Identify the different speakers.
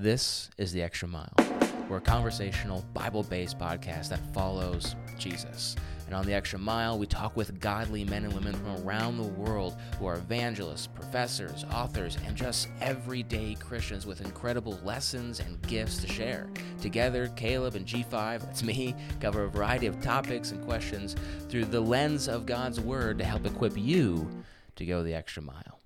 Speaker 1: This is The Extra Mile. We're a conversational, Bible based podcast that follows Jesus. And on The Extra Mile, we talk with godly men and women from around the world who are evangelists, professors, authors, and just everyday Christians with incredible lessons and gifts to share. Together, Caleb and G5, that's me, cover a variety of topics and questions through the lens of God's Word to help equip you to go the extra mile.